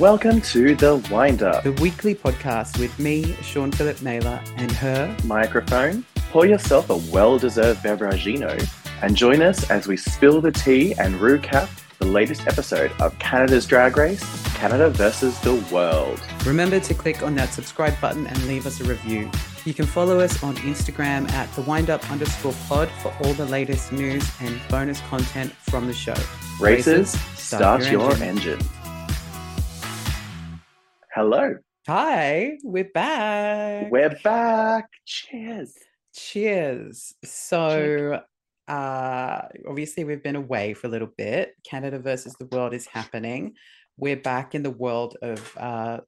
Welcome to The Wind Up. the weekly podcast with me, Shaun Phillip Naylor, and her. Microphone, pour yourself a well deserved beveragino and join us as we spill the tea and recap the latest episode of Canada's Drag Race Canada versus the World. Remember to click on that subscribe button and leave us a review. You can follow us on Instagram at the windup underscore pod for all the latest news and bonus content from the show. Races, start, your, engine. Hello, Hi, we're back. we're back. Cheers. Cheers. So, uh, obviously, we've been away for a little bit. Canada versus the world is happening. We're back in the world of uh,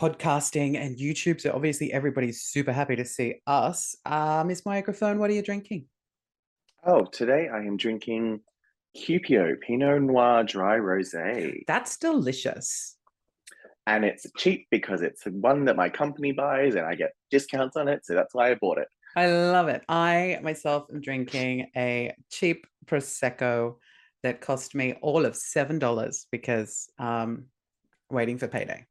podcasting and YouTube. So, obviously, everybody's super happy to see us. Uh, Miss Microphone, what are you drinking? Oh, today I am drinking Cupio Pinot Noir Dry Rosé. That's delicious. And it's cheap because it's one that my company buys and I get discounts on it. So that's why I bought it. I love it. I myself am drinking a cheap Prosecco that cost me all of $7 because um, waiting for payday.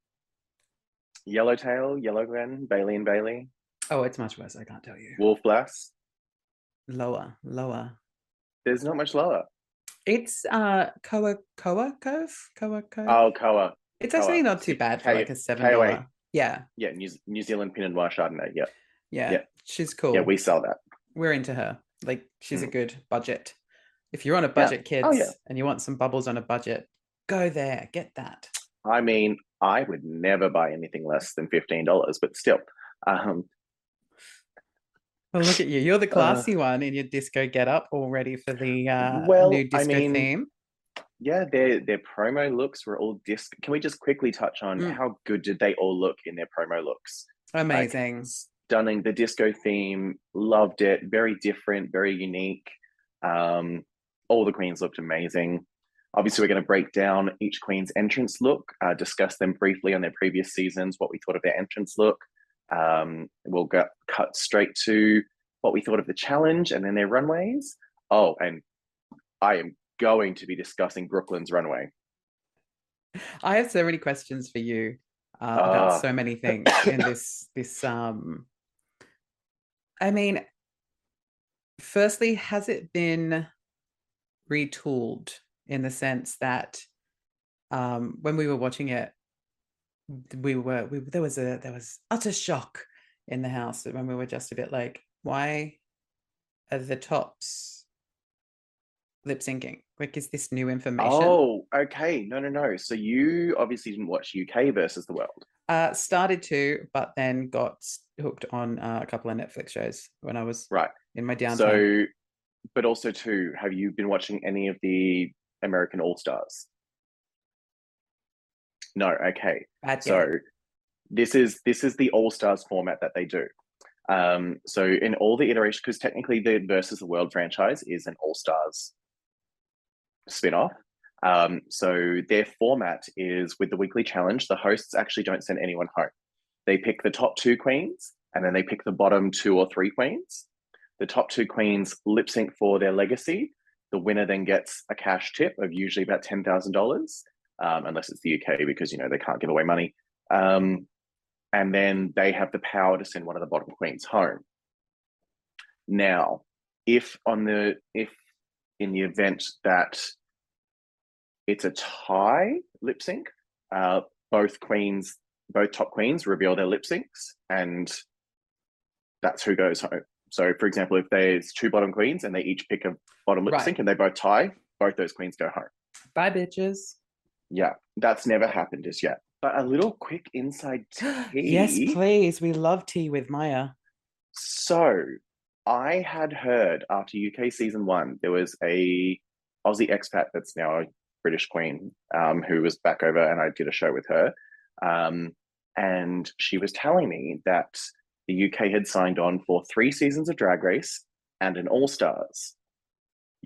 Yellowtail, Yellowglen, Bailey and Bailey, Oh, it's much worse. I can't tell you. Wolf Blass. Lower, lower. There's not much lower. It's uh Koa Koa Cove? Koa Cove? Oh, Koa. It's actually not too bad for K- like a seven dollar. Yeah, Yeah, New, New Zealand Pinot Noir Chardonnay. Yeah, yeah. Yeah. She's cool. yeah, we sell that. We're into her. Like she's a Mm. good budget. If you're on a budget, kids, Oh, yeah. and you want some bubbles on a budget, go there, get that. I mean, I would never buy anything less than fifteen dollars, but still, um, Well, look at you. You're the Uh, classy one in your disco get up, all ready for the uh, Well, new I disco mean, theme. Yeah, their their promo looks were all disc. Can we just quickly touch on Mm. how good did they all look in their promo looks? Like, Amazing. stunning. The disco theme, loved it. Very different, very unique. Um, all the queens looked amazing. Obviously, we're going to break down each queen's entrance look, uh, discuss them briefly on their previous seasons, what we thought of their entrance look. Um, we'll go, cut straight to what we thought of the challenge and then their runways. Oh, and I am going to be discussing Brooklyn's runway. I have so many questions for you uh, about Ah. so many things in this this um I mean firstly has it been retooled in the sense that um when we were watching it we were we there was a there was utter shock in the house when we were just a bit like why are the tops lip syncing like is this new information Oh, okay. No, no, no. So you obviously didn't watch UK versus the world. Uh, started to, but then got hooked on uh, a couple of Netflix shows when I was Right. in my downtime. So, but also too, have you been watching any of the American All Stars? No. Okay. Bad So this is this is the All Stars format that they do. Um, so in all the iterations, because technically the versus the world franchise is an All Stars spin-off. Um, so their format is with the weekly challenge, the hosts actually don't send anyone home. They pick the top two queens and then they pick the bottom two or three queens. The top two queens lip sync for their legacy. The winner then gets a cash tip of usually about ten thousand dollars, um, unless it's the UK because you know they can't give away money. Um, and then they have the power to send one of the bottom queens home. Now, if on the if in the event that it's a tie lip sync, uh, both queens, both top queens reveal their lip syncs, and that's who goes home. So, for example, if there's two bottom queens and they each pick a bottom lip Right. sync and they both tie, both those queens go home. Bye, bitches. Yeah, that's never happened as yet. But a little quick inside tea. yes, please. We love tea with Maya. So, I had heard after UK season one, there was a Aussie expat that's now a British queen um, who was back over, and I did a show with her. Um, and she was telling me that the UK had signed on for three seasons of Drag Race and an All Stars.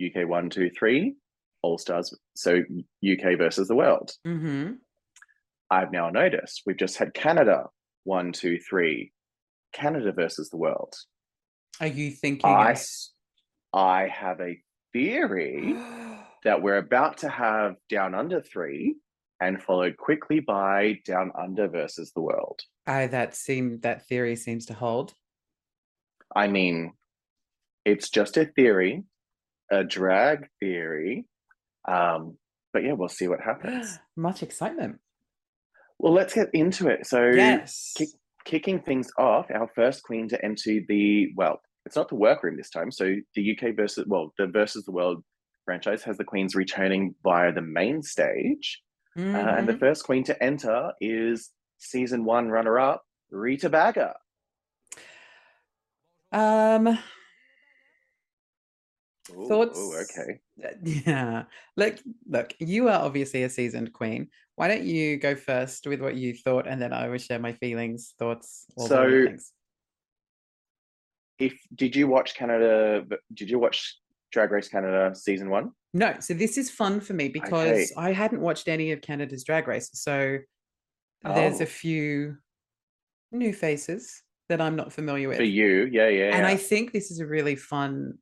UK one, two, three, All Stars. So UK versus the world. Mm-hmm. I've now noticed we've just had Canada one, two, three, Canada versus the world. Are you thinking? I, I have a theory that we're about to have Down Under three and followed quickly by Down Under versus the World. I that seem that theory seems to hold. I mean, it's just a theory, a drag theory. Um, but yeah, we'll see what happens. Much excitement. Well, let's get into it. So, Yes. kick, kicking things off, our first queen to enter the well, it's not the workroom this time. So the UK versus well, the versus the world franchise has the queens returning via the main stage, uh, and the Mhm. first queen to enter is season one runner-up Rita Baga. um Ooh, thoughts ooh, okay. Yeah. Look, look, you are obviously a seasoned queen. Why don't you go first with what you thought, and then I will share my feelings, thoughts, all the So- things. If did you watch Canada? Did you watch Drag Race Canada season one? No, so this is fun for me because I hadn't watched any of Canada's Drag Race, so there's Oh. a few new faces that I'm not familiar with. For you, yeah, yeah. And I think this is a really fun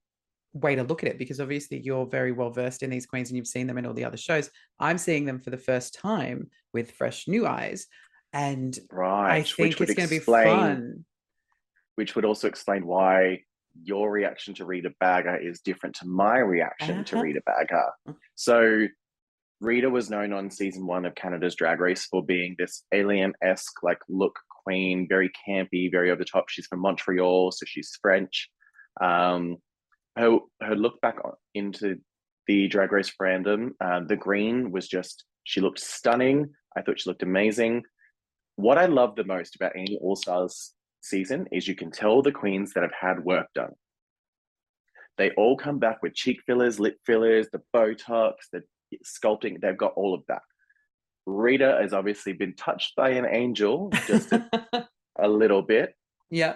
way to look at it because obviously you're very well versed in these queens and you've seen them in all the other shows. I'm seeing them for the first time with fresh new eyes. And right. I think it's going to be fun. Which would also explain why your reaction to Rita Baga is different to my reaction to Uh-huh. Rita Baga. Mm. So Rita was known on season one of Canada's Drag Race for being this alien-esque like look queen, very campy, very over the top. She's from Montreal, so she's French. Um, her her look back on, into the Drag Race random, uh, the green was just she looked stunning. I thought she looked amazing. What I love the most about any All Stars season is you can tell the queens that have had work done. They all come back with cheek fillers, lip fillers, the Botox, the sculpting. They've got all of that. Rita has obviously been touched by an angel just a, a little bit. yeah.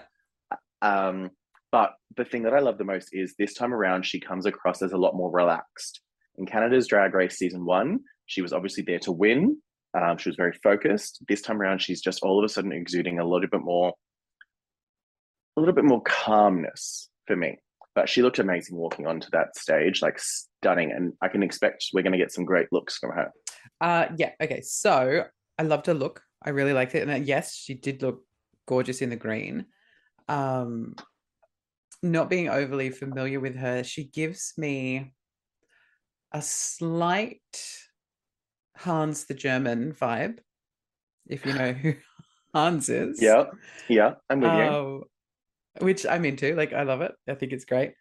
Um, but the thing that I love the most is this time around, she comes across as a lot more relaxed. In Canada's Drag Race season one, she was obviously there to win. Um, she was very focused. This time around, she's just all of a sudden exuding a little bit more, a little bit more calmness for me. But she looked amazing walking onto that stage, like stunning. And I can expect we're going to get some great looks from her. Uh yeah, okay. So I loved her look. I really liked it. And yes, she did look gorgeous in the green. Um not being overly familiar with her, she gives me a slight Hans the German vibe, if you know who Hans is. Yeah, yeah, I'm with you. Which I'm into. Like, I love it. I think it's great.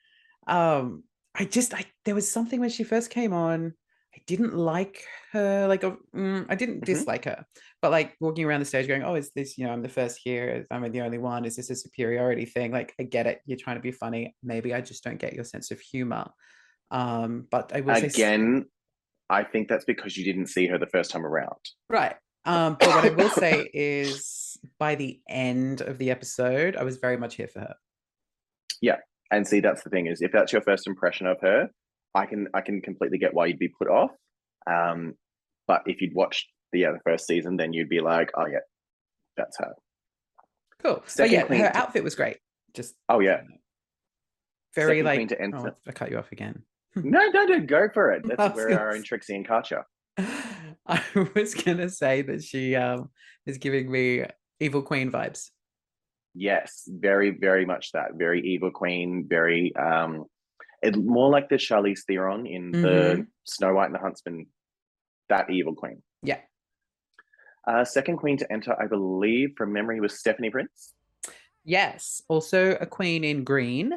Um, I just, I there was something when she first came on. I didn't like her. Like, mm, I didn't Mhm. dislike her, but like walking around the stage, going, "Oh, is this? You know, I'm the first here. I'm the only one. Is this a superiority thing?" Like, I get it. You're trying to be funny. Maybe I just don't get your sense of humor. Um, but I will say Again, I think that's because you didn't see her the first time around. Right. Um, but what I will say is by the end of the episode, I was very much here for her. Yeah. And see that's the thing is if that's your first impression of her i can i can completely get why you'd be put off um but if you'd watched the yeah, first season then you'd be like oh yeah that's her Cool. But Second yeah, queen her to- outfit was great. Just oh yeah very Second like oh. I cut you off again. no no no go for it that's where gonna our in trixie and katja I was gonna say that she um is giving me evil queen vibes. yes very very much that very evil queen very um it more like the charlize theron in the Mhm. snow white and the huntsman that evil queen Yeah. uh second queen to enter i believe from memory was stephanie prince Yes. Also a queen in green,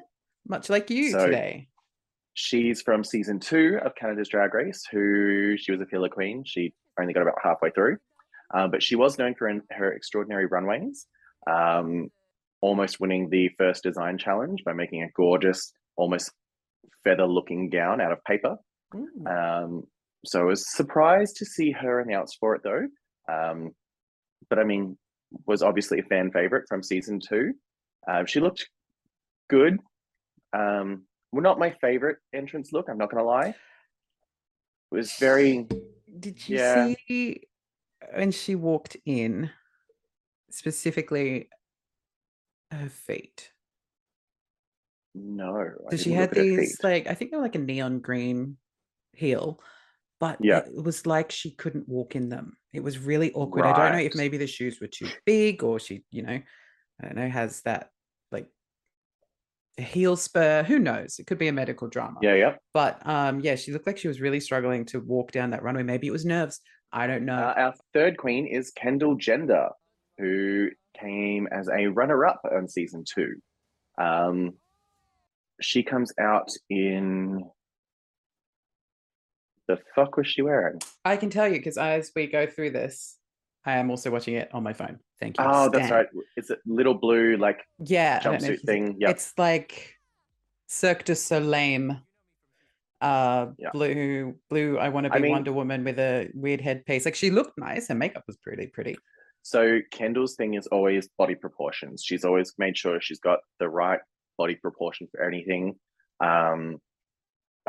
much like you So- today. She's from season two of Canada's Drag Race, who she was a filler queen. She only got about halfway through, uh, but she was known for in, her extraordinary runways, um, almost winning the first design challenge by making a gorgeous, almost feather looking gown out of paper. Mm. Um, so I was surprised to see her announced for it though. Um, but I mean, was obviously a fan favorite from season two. Uh, she looked good. Um, well, not my favorite entrance look. I'm not going to lie. It was very Did you Yeah. see when she walked in, specifically her feet? no. I So she had look at her these like I think they were like a neon green heel, but Yeah. it was like she couldn't walk in them. It was really awkward. I don't know if maybe the shoes were too big or she, you know, I don't know, has that like a heel spur. Who knows? It could be a medical drama. Yeah, yeah. But um, yeah, she looked like she was really struggling to walk down that runway. Maybe it was nerves. I don't know. Uh, our third queen is Kendall Gender, who came as a runner-up on season two. Um, she comes out in the fuck was she wearing? I can tell you because as we go through this, I am also watching it on my phone. Thank you. Oh, that's right. It's a little blue like Yeah, I don't know if jumpsuit thing. Yeah, It's like Cirque du Soleil. Uh, Yeah. blue, blue. I want to be I mean- Wonder Woman with a weird headpiece. Like she looked nice. Her makeup was pretty, pretty. So Kendall's thing is always body proportions. She's always made sure she's got the right body proportion for anything. Um,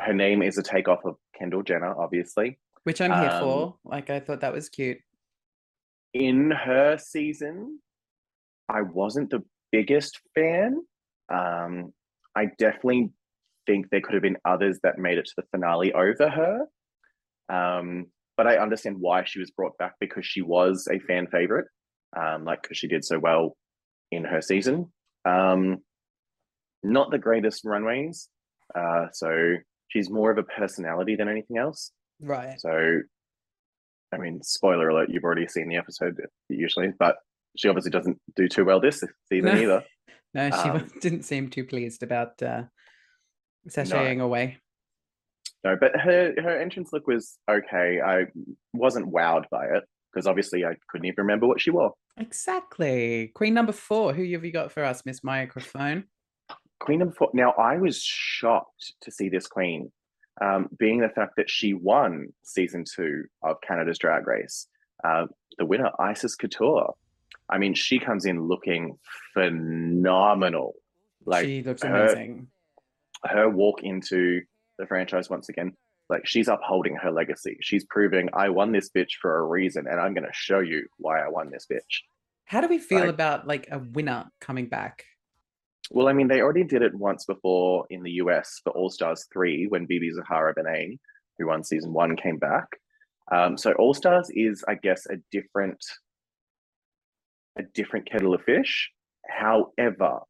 her name is a takeoff of Kendall Jenner, obviously. Which I'm here Um, for. Like I thought that was cute. In her season, I wasn't the biggest fan. Um, I definitely think there could have been others that made it to the finale over her. Um, but I understand why she was brought back because she was a fan favorite, um, like because she did so well in her season. Um, not the greatest runways, uh, so she's more of a personality than anything else. Right. So, I mean, spoiler alert, you've already seen the episode usually, but she obviously doesn't do too well this season No. either. No, she um, didn't seem too pleased about uh sashaying away. No, but her her entrance look was okay. I wasn't wowed by it because obviously I couldn't even remember what she wore. Exactly. Queen number four. Who have you got for us, Miss Microphone? Queen number four. Now I was shocked to see this queen, um, being the fact that she won season two of Canada's Drag Race. Uh, the winner, Isis Couture. I mean, she comes in looking phenomenal. Like she looks her- amazing. Her walk into the franchise once again, like she's upholding her legacy. She's proving I won this bitch for a reason, and I'm going to show you why I won this bitch. How do we feel like- about like a winner coming back? Well, I mean, they already did it once before in the US for All Stars 3 when BeBe Zahara Benet, who won season one, came back. Um, so All Stars is, I guess, a different a different kettle of fish. However,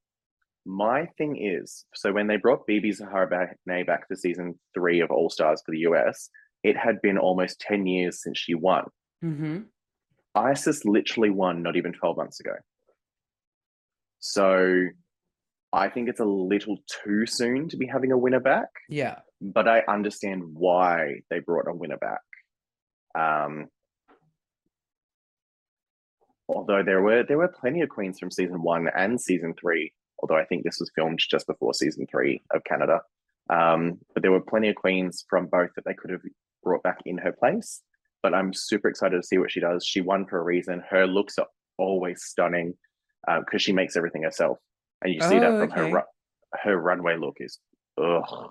my thing is, so when they brought BeBe Zahara Benet back for season three of All Stars for the US, it had been almost 10 years since she won. Mm-hmm. Isis literally won not even 12 months ago. So I think it's a little too soon to be having a winner back, Yeah. but I understand why they brought a winner back. Um, although there were there were plenty of queens from season one and season three, although I think this was filmed just before season three of Canada. Um, but there were plenty of queens from both that they could have brought back in her place. But I'm super excited to see what she does. She won for a reason. Her looks are always stunning because she makes everything herself, and you see that Oh, from her okay. ru- her runway look is ugh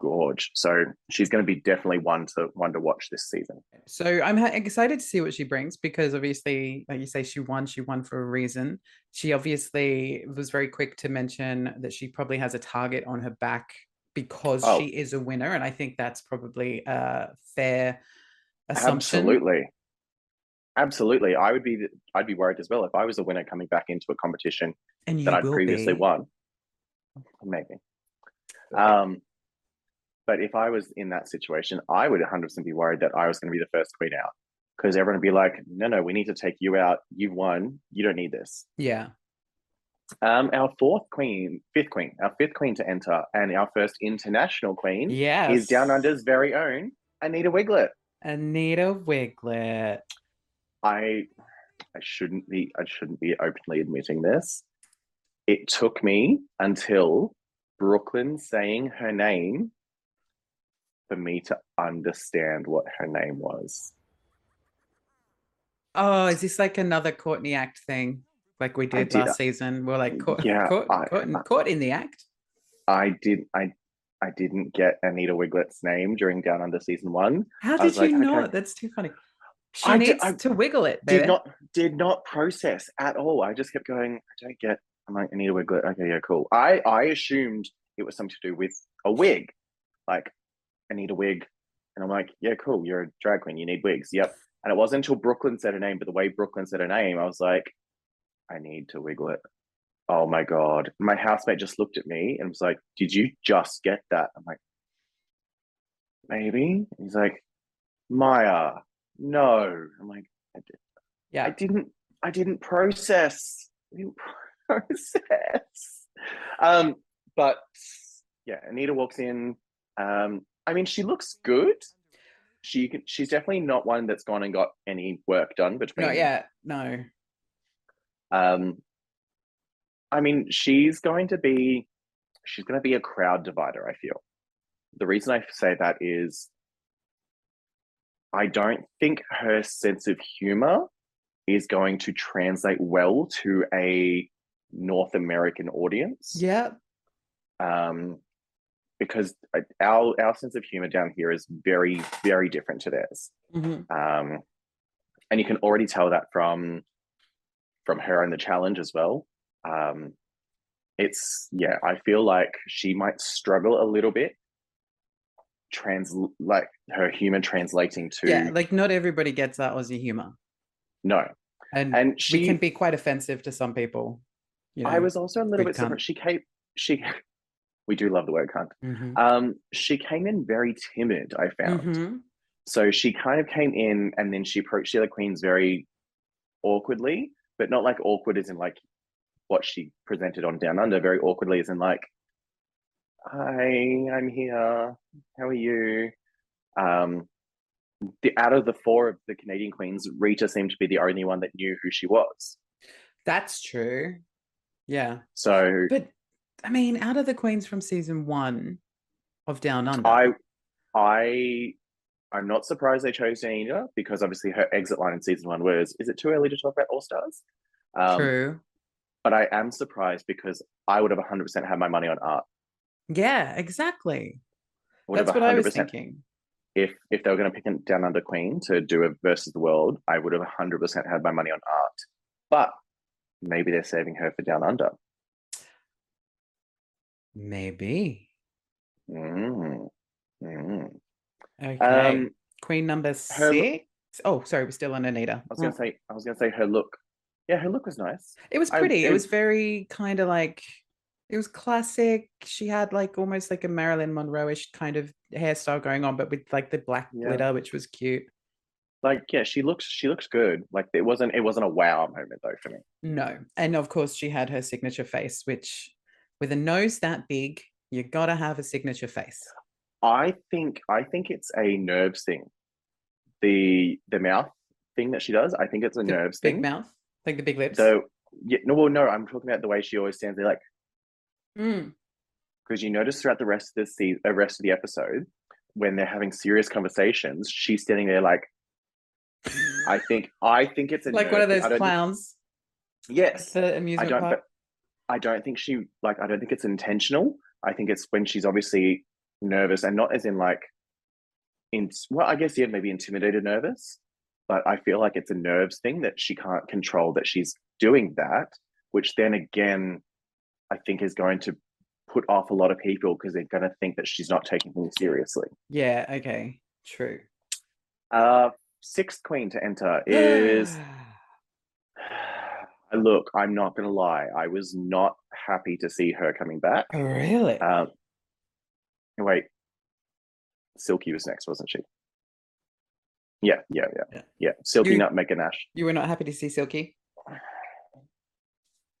gorge. So she's going to be definitely one to one to watch this season. So I'm excited to see what she brings because obviously, like you say, she won. She won for a reason. She obviously was very quick to mention that she probably has a target on her back because Oh. she is a winner, and I think that's probably a fair assumption. Absolutely. Absolutely. I would be I'd be worried as well if I was a winner coming back into a competition that I'd previously be. won. Maybe. Um but if I was in that situation, I would 100% be worried that I was going to be the first queen out because everyone would be like, no, no, we need to take you out. You've won. You don't need this. Yeah. Um, our fourth queen, fifth queen, our fifth queen to enter, and our first international queen Yes. is Down Under's very own Anita Wigl'it. Anita Wigl'it. I I shouldn't be I shouldn't be openly admitting this. It took me until Brooklyn saying her name for me to understand what her name was. Oh, is this like another Courtney Act thing? Like we did, did- last season? We're like caught, Yeah, caught, I- caught, in, I- caught in the act. I did I I didn't get Anita Wigl'it's name during Down Under season one. How did you like, okay. not? That's too funny. She I did- needs I to wiggle it, baby. Did not did not process at all. I just kept going, I don't get I'm like Anita Wigl'it. Okay, yeah, cool. I I assumed it was something to do with a wig. Like Anita wig, And I'm like, yeah, cool. You're a drag queen. You need wigs. Yep. And it wasn't until Brooklyn said her name, but the way Brooklyn said her name, I was like, I need to wiggle it. Oh my God. My housemate just looked at me and was like, Did you just get that? I'm like, Maybe. He's like, Maya, no. I'm like, I, did, Yeah. I didn't, I didn't process. I didn't process. Um, but yeah, Anita walks in. Um, I mean, she looks good. She she's definitely not one that's gone and got any work done between. Not yet. No. Um, I mean, she's going to be she's going to be a crowd divider. I feel. The reason I say that is, I don't think her sense of humor is going to translate well to a North American audience. Yeah. Um, because our our sense of humor down here is very very different to theirs. Mhm. Um, and you can already tell that from from her and the challenge as well. Um, it's yeah, I feel like she might struggle a little bit trans like her humor translating to Yeah. Like not everybody gets that Aussie humor. no. And, And she we can be quite offensive to some people. You know? I was also a little bit surprised. She came she we do love the word cunt. Mhm. Um, she came in very timid, I found. Mhm. So she kind of came in and then she approached the other queens very awkwardly, but not like awkward as in like what she presented on Down Under, very awkwardly as in like, Hi, I'm here. How are you? Um the out of the four of the Canadian queens, Rita seemed to be the only one that knew who she was. That's true. Yeah. So But I mean, out of the queens from season one of Down Under, I I I'm not surprised they chose Anita because obviously her exit line in season one was, "Is it too early to talk about All Stars?" Um, true. but I am surprised because I would have 100% had my money on art. Yeah, exactly. That's what I was 100% thinking. If if they were going to pick a down under queen to do a versus the world, I would have 100% had my money on art. But maybe they're saving her for down under. Maybe. Mm. Mm. Okay. Um, Queen number her six. Oh, sorry, we're still on Anita. I was going to say I was to say her look. Yeah, her look was nice. It was I- pretty. it it- was very kind of like it was classic. She had like almost like a Marilyn Monroe-ish kind of hairstyle going on, but with like the black Yeah. glitter, which was cute. Like yeah, she looks she looks good. Like it wasn't it wasn't a wow moment though for me. No. And of course, she had her signature face, which with a nose that big, you gotta have a signature face. I think I think it's a nerves thing. The the mouth thing that she does, I think it's a The nerves big thing. mouth, like the big lips. So yeah, no, well, no, I'm talking about the way she always stands there, like Mm, because you notice throughout the rest of the se- uh, rest of the episode when they're having serious conversations, she's standing there like. I think I think it's a like one of those I don't think- clowns yes, the amusement park. I don't think she like. I don't think it's intentional. I think it's when she's obviously nervous and not as in like. In well, I guess yeah, maybe intimidated, nervous, but I feel like it's a nerves thing that she can't control. That she's doing that, which then again, I think is going to put off a lot of people because they're going to think that she's not taking things seriously. Yeah, okay. True. Uh, sixth queen to enter is. Look, I'm not going to lie. I was not happy to see her coming back. Oh, really? Um, wait, Silky was next, wasn't she? Yeah, yeah, yeah, Yeah. yeah. Silky You- Nutmeg Ganache. you were not happy to see Silky?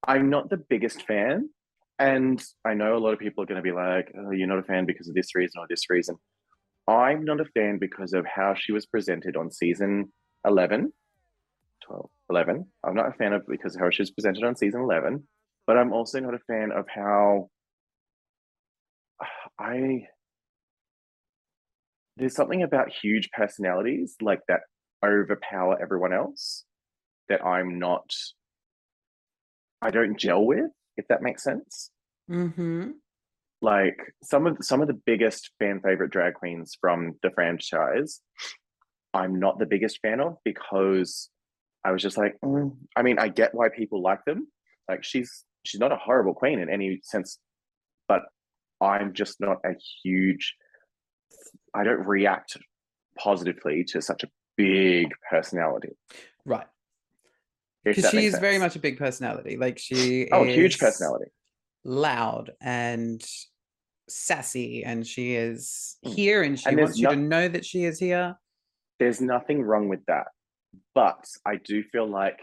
I'm not the biggest fan, and I know a lot of people are going to be like, "Oh, you're not a fan because of this reason or this reason." I'm not a fan because of how she was presented on season 11, 12, 11. I'm not a fan of because how she was presented on season 11, but I'm also not a fan of how I. There's something about huge personalities like that overpower everyone else that I'm not. I don't gel with, if that makes sense Mm-hmm. like some of some of the biggest fan favorite drag queens from the franchise i'm not the biggest fan of because i was just like mm. i mean i get why people like them like she's she's not a horrible queen in any sense but i'm just not a huge i don't react positively to such a big personality. Right. Because she is very much a big personality. Like she oh huge personality. Loud and sassy and she is Mm. here and she And wants you to know that she is here. There's nothing wrong with that, but I do feel like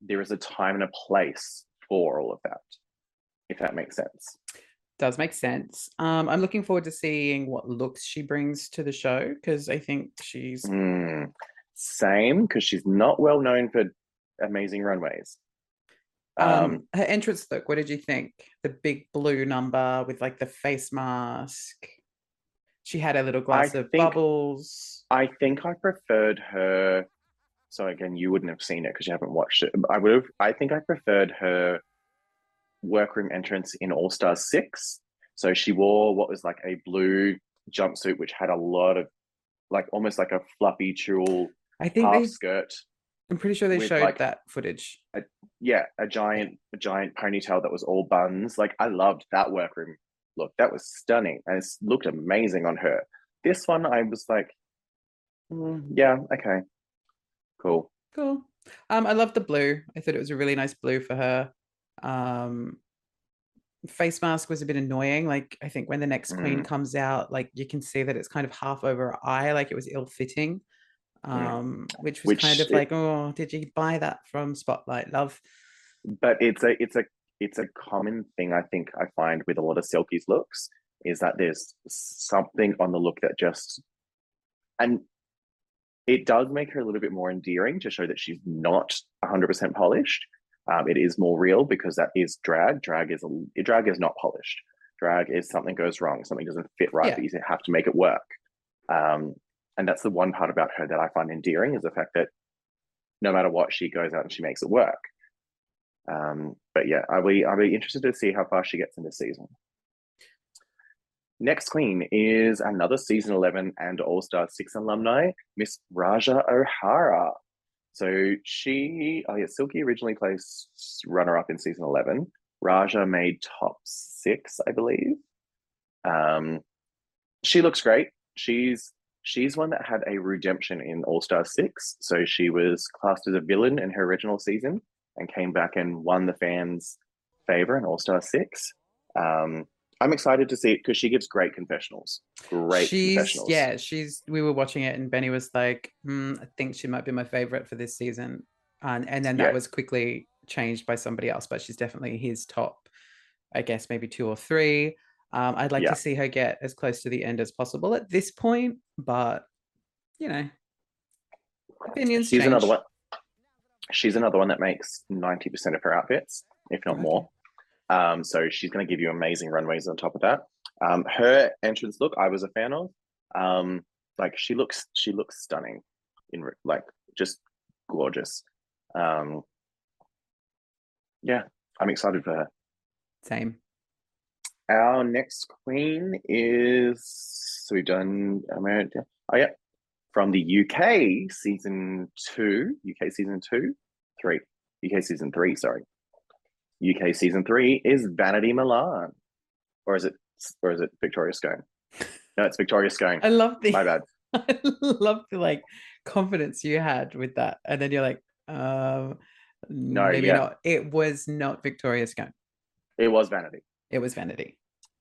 there is a time and a place for all of that. If that makes sense. Does make sense. Um, I'm looking forward to seeing what looks she brings to the show because I think she's Mm, same, because she's not well known for amazing runways. um, Um, her entrance look. What did you think? The big blue number with like the face mask. She had a little glass of think- bubbles. I think I preferred her. So again, you wouldn't have seen it because you haven't watched it. I would have. I think I preferred her workroom entrance in All Stars Six. So she wore what was like a blue jumpsuit, which had a lot of, like almost like a fluffy tulle I think half they. skirt. I'm pretty sure they showed like, that footage. Yeah, a giant, a giant ponytail that was all buns. Like I loved that workroom look. That was stunning, and it looked amazing on her. This one, I was like, mm, yeah, okay, cool. Cool. Um, I love the blue. I thought it was a really nice blue for her. Um, face mask was a bit annoying. Like I think when the next queen Mm. comes out, like you can see that it's kind of half over her eye, like it was ill-fitting. Mm. Um, which was kind of it- like, oh, did you buy that from Spotlight, love? but it's a it's a it's a common thing I think I find with a lot of Silky's looks is that there's something on the look that just and it does make her a little bit more endearing to show that she's not 100% polished. Um, it is more real because that is drag. Drag is a, drag is not polished. Drag is something goes wrong, something doesn't fit right, Yeah. but you have to make it work. Um, and that's the one part about her that I find endearing is the fact that no matter what, she goes out and she makes it work. Um, but yeah, I'll be I'll be interested to see how far she gets in this season. Next queen is another season 11 and All Star 6 alumni, Miss Ra'Jah O'Hara. So she, oh yeah, Silky originally placed runner up in season 11. Ra'Jah made top six, I believe. Um, she looks great. She's she's one that had a redemption in All Star 6. So she was classed as a villain in her original season and came back and won the fans' favor in All Star 6. Um, I'm excited to see it because she gives great confessionals. Great she's confessionals. yeah, she's we were watching it and Benny was like, "Hmm, I think she might be my favorite for this season. And and then that Yeah. was quickly changed by somebody else, but she's definitely his top, I guess maybe two or three. Um, I'd like Yeah. to see her get as close to the end as possible at this point, but you know, opinions She's change. another one. She's another one that makes 90% of her outfits, if not Okay. more. Um, so she's going to give you amazing runways on top of that. Um, her entrance look, I was a fan of. Um, like she looks, she looks stunning, in like just gorgeous. Um, yeah, I'm excited for her. Same. Our next queen is so we've done America. Oh yeah, from the UK season two, UK season two, three, UK season three. Sorry, UK season three is Vanity Milan, or is it or is it Victoria Scone? No, it's Victoria Scone. I love the My bad. I love the like confidence you had with that. And then you're like, um No, maybe yeah. not. It was not Victoria Scone. It was Vanity. It was Vanity.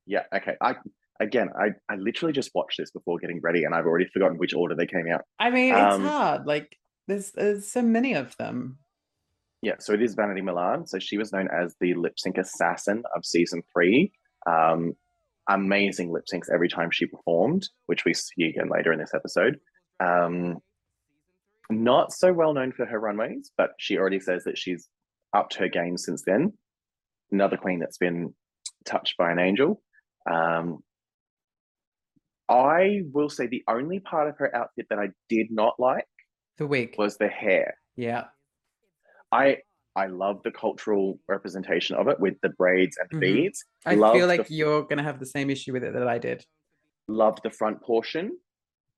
Yeah. Okay. I again, I I literally just watched this before getting ready, and I've already forgotten which order they came out. I mean, it's Um, hard. Like there's there's so many of them. Yeah, so it is Vanity Milan. So she was known as the lip sync assassin of season three. Um, amazing lip syncs every time she performed, which we see again later in this episode. Um, not so well known for her runways, but she already says that she's upped her game since then. Another queen that's been touched by an angel. Um, I will say the only part of her outfit that I did not like The wig. was the hair. Yeah. I I love the cultural representation of it with the braids and the Mhm. beads. I Love feel the- like you're gonna have the same issue with it that I did. Loved the front portion.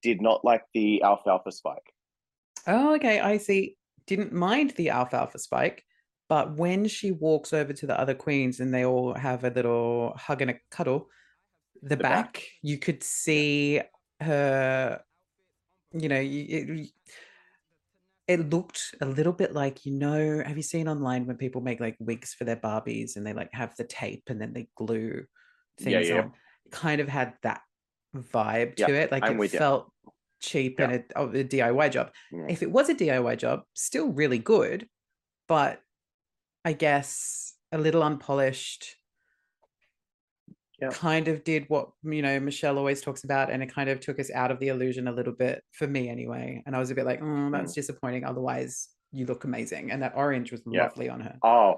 Did not like the alfalfa spike. Oh, okay. I see. Didn't mind the alfalfa spike, but when she walks over to the other queens and they all have a little hug and a cuddle, the, The back, back. you could see her you know, it, it looked a little bit like, you know, have you seen online when people make like wigs for their Barbies and they like have the tape and then they glue things yeah, yeah. on? Kind of had that vibe to it. Like I'm it felt you. cheap and a, oh, a, DIY job. If it was a DIY job, still really good, but I guess a little unpolished yeah. kind of did what you know Michelle always talks about, and it kind of took us out of the illusion a little bit for me anyway. And I was a bit like, oh, that's mm. disappointing. Otherwise, you look amazing, and that orange was yeah. lovely on her. Oh,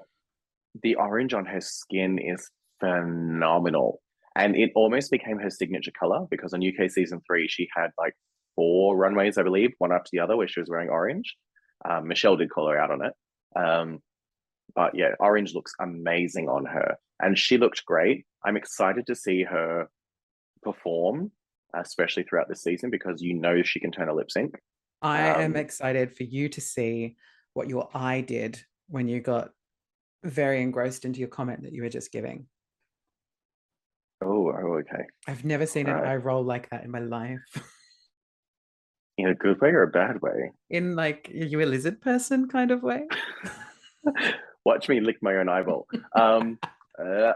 the orange on her skin is phenomenal, and it almost became her signature color because on UK season three she had like four runways, I believe, one after the other, where she was wearing orange. Um, Michelle did call her out on it. Um, but yeah, orange looks amazing on her, and she looked great. I'm excited to see her perform, especially throughout the season, because you know she can turn a lip sync. I um, am excited for you to see what your eye did when you got very engrossed into your comment that you were just giving. Oh, oh okay. I've never seen an eye roll like that in my life. in a good way or a bad way? In like, are you a lizard person kind of way? Watch me lick my own eyeball. Um, uh,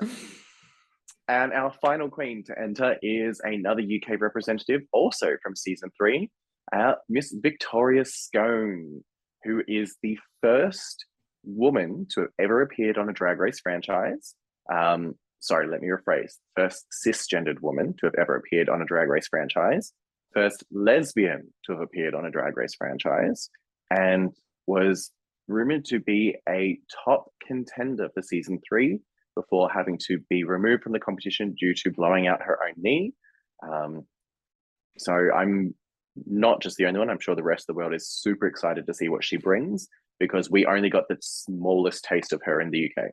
and our final queen to enter is another UK representative, also from season three, uh, Miss Victoria Scone, who is the first woman to have ever appeared on a drag race franchise. Um, sorry, let me rephrase. First cisgendered woman to have ever appeared on a drag race franchise. First lesbian to have appeared on a drag race franchise. And was rumored to be a top contender for season three before having to be removed from the competition due to blowing out her own knee. Um, so I'm not just the only one. I'm sure the rest of the world is super excited to see what she brings because we only got the smallest taste of her in the UK.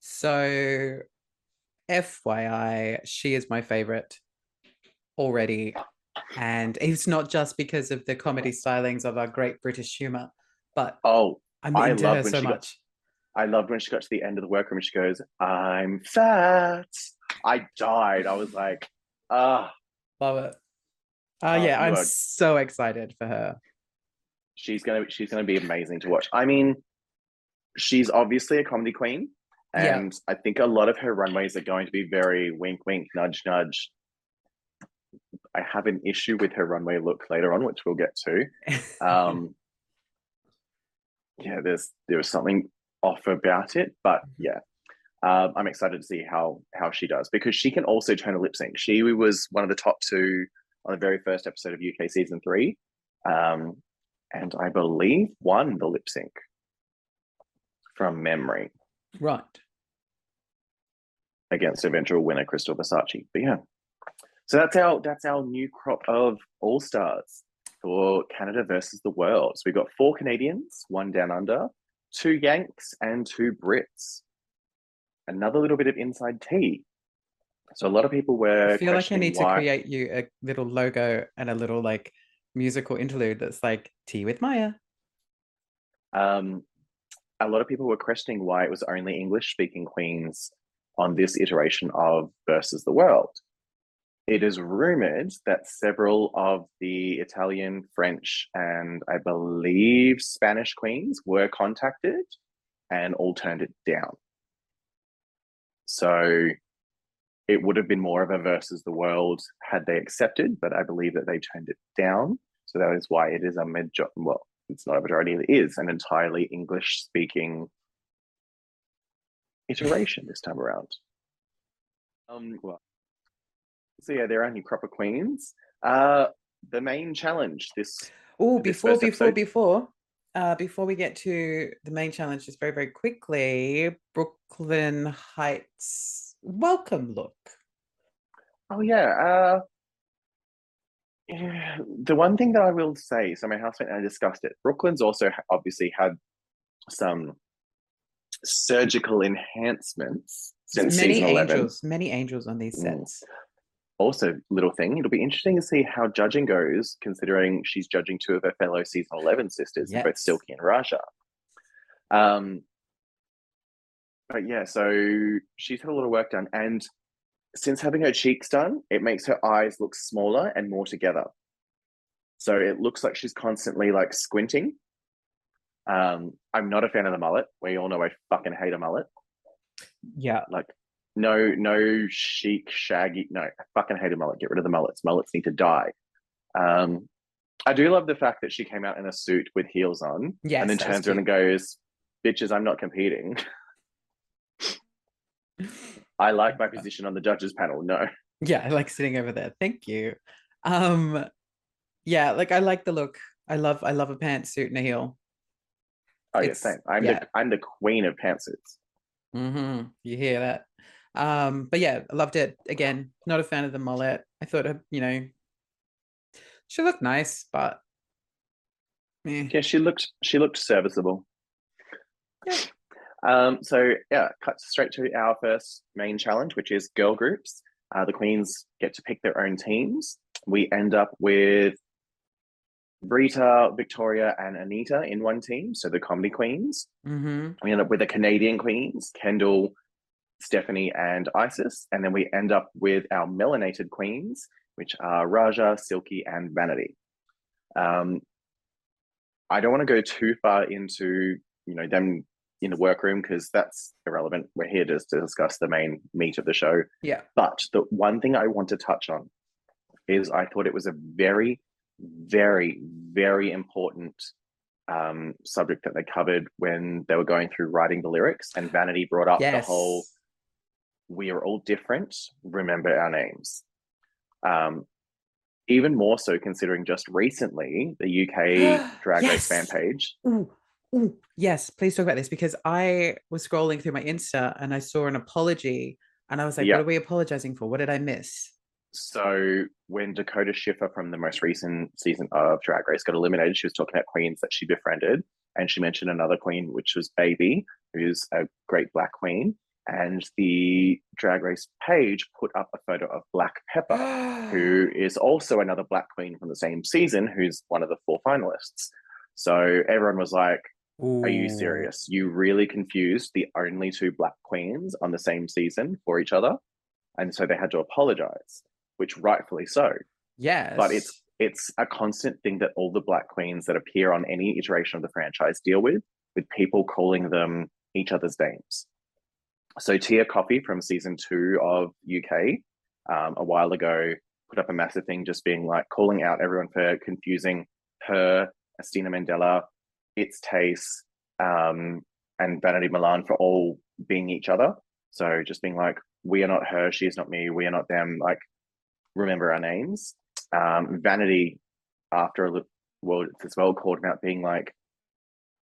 So, FYI, she is my favorite already. And it's not just because of the comedy stylings of our great British humor, but oh, I'm I into her so much. Got, I loved when she got to the end of the workroom and she goes, I'm fat. I died. I was like, ah. Love it. Uh, yeah, I'm so excited for her. She's gonna she's gonna be amazing to watch. I mean, she's obviously a comedy queen, and yeah. I think a lot of her runways are going to be very wink wink, nudge nudge. I have an issue with her runway look later on, which we'll get to. Um, yeah, there's there was something off about it, but mm-hmm. yeah, um, I'm excited to see how how she does because she can also turn a lip sync. She was one of the top two on the very first episode of UK season three, um, and I believe won the lip sync from memory. Right. Against eventual winner Krystal Versace. But yeah. So that's our that's our new crop of all stars for Canada versus the world. So we've got four Canadians, one down under, two Yanks, and two Brits. Another little bit of inside tea. So a lot of people were. I feel like I need why... to create you a little logo and a little like musical interlude that's like tea with Maya. Um, a lot of people were questioning why it was only English speaking queens on this iteration of Versus the World. It is rumored that several of the Italian, French, and I believe Spanish queens were contacted and all turned it down. So it would have been more of a versus the world had they accepted, but I believe that they turned it down. So that is why it is a major well, it's not a majority, it is an entirely English speaking iteration this time around. Um, well, so yeah, they're only crop of queens. Uh, the main challenge this. Oh, before before before uh, before we get to the main challenge, just very very quickly, Brooklyn Hytes welcome look. Oh yeah. Uh, yeah, the one thing that I will say, so my housemate and I discussed it. Brooklyn's also obviously had some surgical enhancements since many season angels, 11. many angels on these mm. sets. Mm also little thing. It'll be interesting to see how judging goes, considering she's judging two of her fellow season eleven sisters, yes. both Silky and Ra'Jah. Um, but yeah, so she's had a lot of work done, and since having her cheeks done, it makes her eyes look smaller and more together. So it looks like she's constantly like squinting. Um, I'm not a fan of the mullet. We all know I fucking hate a mullet. Yeah. Like, no, no chic, shaggy. No, I fucking hate a mullet. Get rid of the mullets. Mullets need to die. Um, I do love the fact that she came out in a suit with heels on, Yes. and then turns around and goes, "Bitches, I'm not competing. I like my position on the judges panel. No, Yeah, I like sitting over there. Thank you. Um, yeah, like I like the look. I love I love a pantsuit and a heel. oh yeah, It's- same. I'm yeah. the I'm the queen of pantsuits. Mm-hmm. You hear that? Um, but yeah, I loved it. Again, not a fan of the mullet. I thought you know, she looked nice, but eh. Yeah, she looked she looked serviceable. Yeah. Um, so yeah, cut straight to our first main challenge, which is girl groups. Uh, the queens get to pick their own teams. We end up with Rita, Victoria, and Anita in one team, so the comedy queens. Mm-hmm. We end up with the Canadian queens, Kendall, Stephanie, and Icesis, and then we end up with our melanated queens, which are Ra'Jah, Silky, and Vanity. Um, I don't want to go too far into you know them in the workroom because that's irrelevant. We're here just to discuss the main meat of the show. Yeah. But the one thing I want to touch on is I thought it was a very, very, very important um, subject that they covered when they were going through writing the lyrics, and Vanity brought up the whole "we are all different, remember our names." Um, even more so considering just recently the UK Drag Race fan page. Ooh, ooh, yes, please talk about this because I was scrolling through my Insta and I saw an apology and I was like, Yeah. what are we apologizing for? What did I miss? So when Dakota Schiffer from the most recent season of Drag Race got eliminated, she was talking about queens that she befriended, and she mentioned another queen, which was Baby, who's a great black queen. And the Drag Race page put up a photo of Black Peppa, who is also another black queen from the same season, who's one of the four finalists. So everyone was like, Are you serious? You really confused the only two black queens on the same season for each other. And so they had to apologize, which rightfully so. Yes. But it's it's a constant thing that all the black queens that appear on any iteration of the franchise deal with, with people calling them each other's names. So Tia Kofi from season two of UK um, a while ago put up a massive thing just being like calling out everyone for confusing her, Asttina Mandella, its taste, um, and Vanity Milan for all being each other. So just being like, we are not her, she is not me, we are not them. Like, remember our names. Um, Vanity, after a well, as well, called out being like,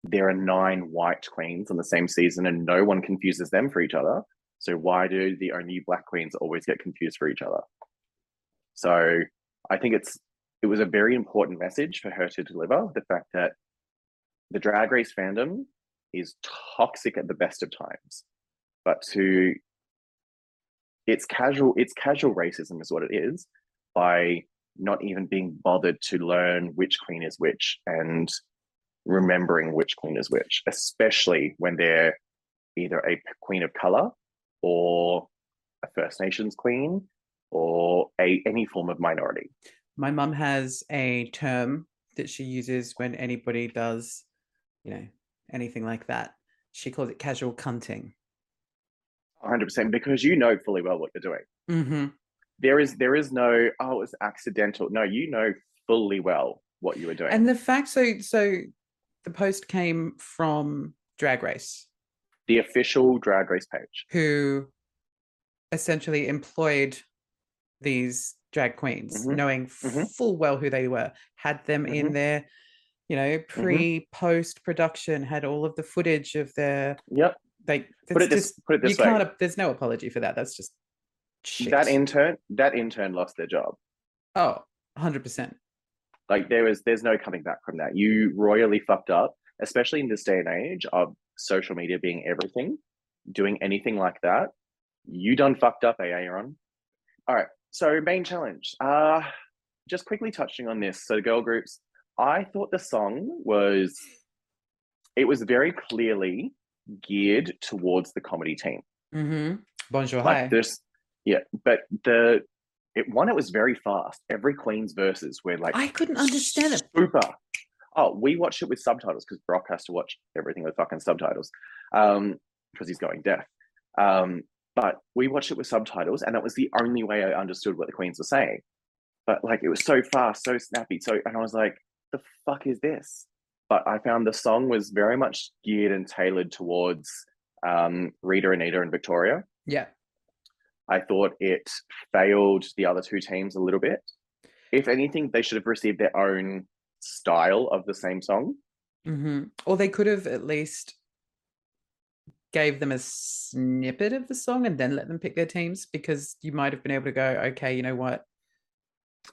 there are nine white queens on the same season and no one confuses them for each other. So why do the only black queens always get confused for each other? So I think it's it was a very important message for her to deliver. The fact that the drag race fandom is toxic at the best of times, but to it's casual it's casual racism is what it is by not even being bothered to learn which queen is which and remembering which queen is which, especially when they're either a queen of color or a First Nations queen or a any form of minority. my mum has a term that she uses when anybody does, you know, anything like that. She calls it casual cunting. 100% because you know fully well what you're doing. Mm-hmm. There is there is no oh it was accidental. No, you know fully well what you were doing. And the fact, so so the post came from Drag Race, the official drag race page. who essentially employed these drag queens, Mhm, knowing mhm. full well who they were, had them in Mhm. their, you know, pre post production, had all of the footage of their Yep. like. Put it this just put it you way. can't. There's no apology for that. That's just shit. That intern that intern lost their job. oh, 100 percent. Like there is there's no coming back from that. You royally fucked up, especially in this day and age of social media being everything. Doing anything like that, you done fucked up, eh, Aaron? All right. So main challenge. Uh just quickly touching on this. So girl groups, I thought the song was it was very clearly geared towards the comedy team. Mm-hmm. Bonjour, Like hi. this, yeah. But the it one, it was very fast. Every Queen's verses were like I couldn't understand it. super. Oh, we watched it with subtitles because Brock has to watch everything with fucking subtitles. Um, because he's going deaf. Um, but we watched it with subtitles, and that was the only way I understood what the Queens were saying. But like it was so fast, so snappy. So and I was like, the fuck is this? But I found the song was very much geared and tailored towards um, Rita, Anita, and Victoria. Yeah. I thought it failed the other two teams a little bit. If anything, they should have received their own style of the same song. hmm Or they could have at least gave them a snippet of the song and then let them pick their teams because you might have been able to go, okay, you know what?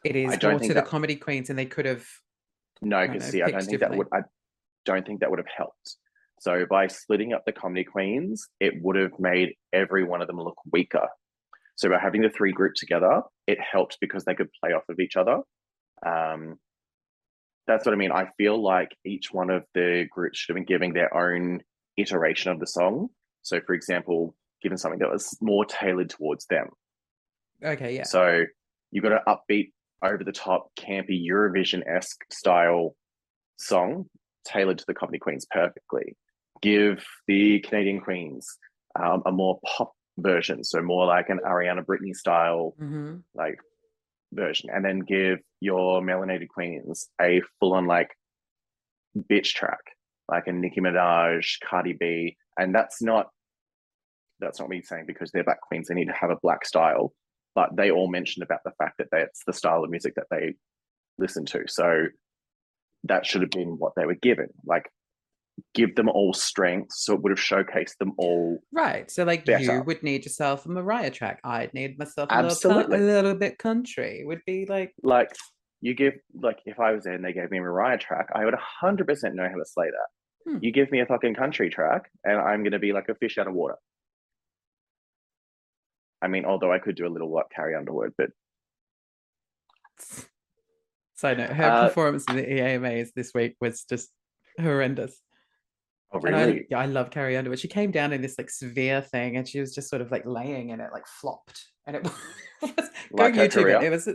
It is more to the comedy queens, and they could have. No, because see, I don't think that would. I don't think that would have helped. So by splitting up the comedy queens, it would have made every one of them look weaker. So by having the three groups together, it helped because they could play off of each other. Um, that's what I mean. I feel like each one of the groups should have been giving their own iteration of the song. So, for example, given something that was more tailored towards them. Okay, yeah. So you've got an upbeat, over the top, campy Eurovision esque style song tailored to the comedy queens perfectly. Give the Canadian queens um, a more pop version, so more like an Ariana Britney style hmm like version, and then give your melanated queens a full on like bitch track, like a Nicki Minaj, Cardi B, and that's not that's not me saying because they're black queens they need to have a black style, but they all mentioned about the fact that that's the style of music that they listen to, so that should have been what they were given, like give them all strengths so it would have showcased them all Right. So, like, better. you would need yourself a Mariah track. I'd need myself a little, a little bit country. Would be like, like you give like if I was there and they gave me a Mariah track, I would hundred percent know how to slay that. Hmm. You give me a fucking country track, and I'm gonna be like a fish out of water. I mean, although I could do a little what Carrie Underwood, but side note, her Uh, performance in the EAMAs this week was just horrendous. Oh And I, really? yeah, I love Carrie Underwood. She came down in this like severe thing, and she was just sort of like laying in it, like flopped, and it was go Like her YouTube it. It was,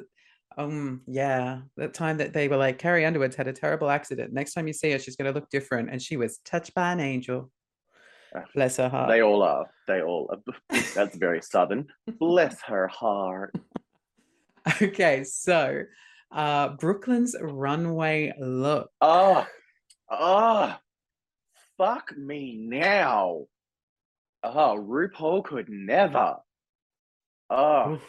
um, yeah, the time that they were like Carrie Underwood's had a terrible accident. Next time you see her, she's going to look different, and she was touched by an angel. Uh, Bless her heart. They all are. They all are. That's very southern. Bless her heart. Okay, so uh Brooklyn's runway look. Oh, oh, fuck me now. Oh, RuPaul could never. Oh, Oof.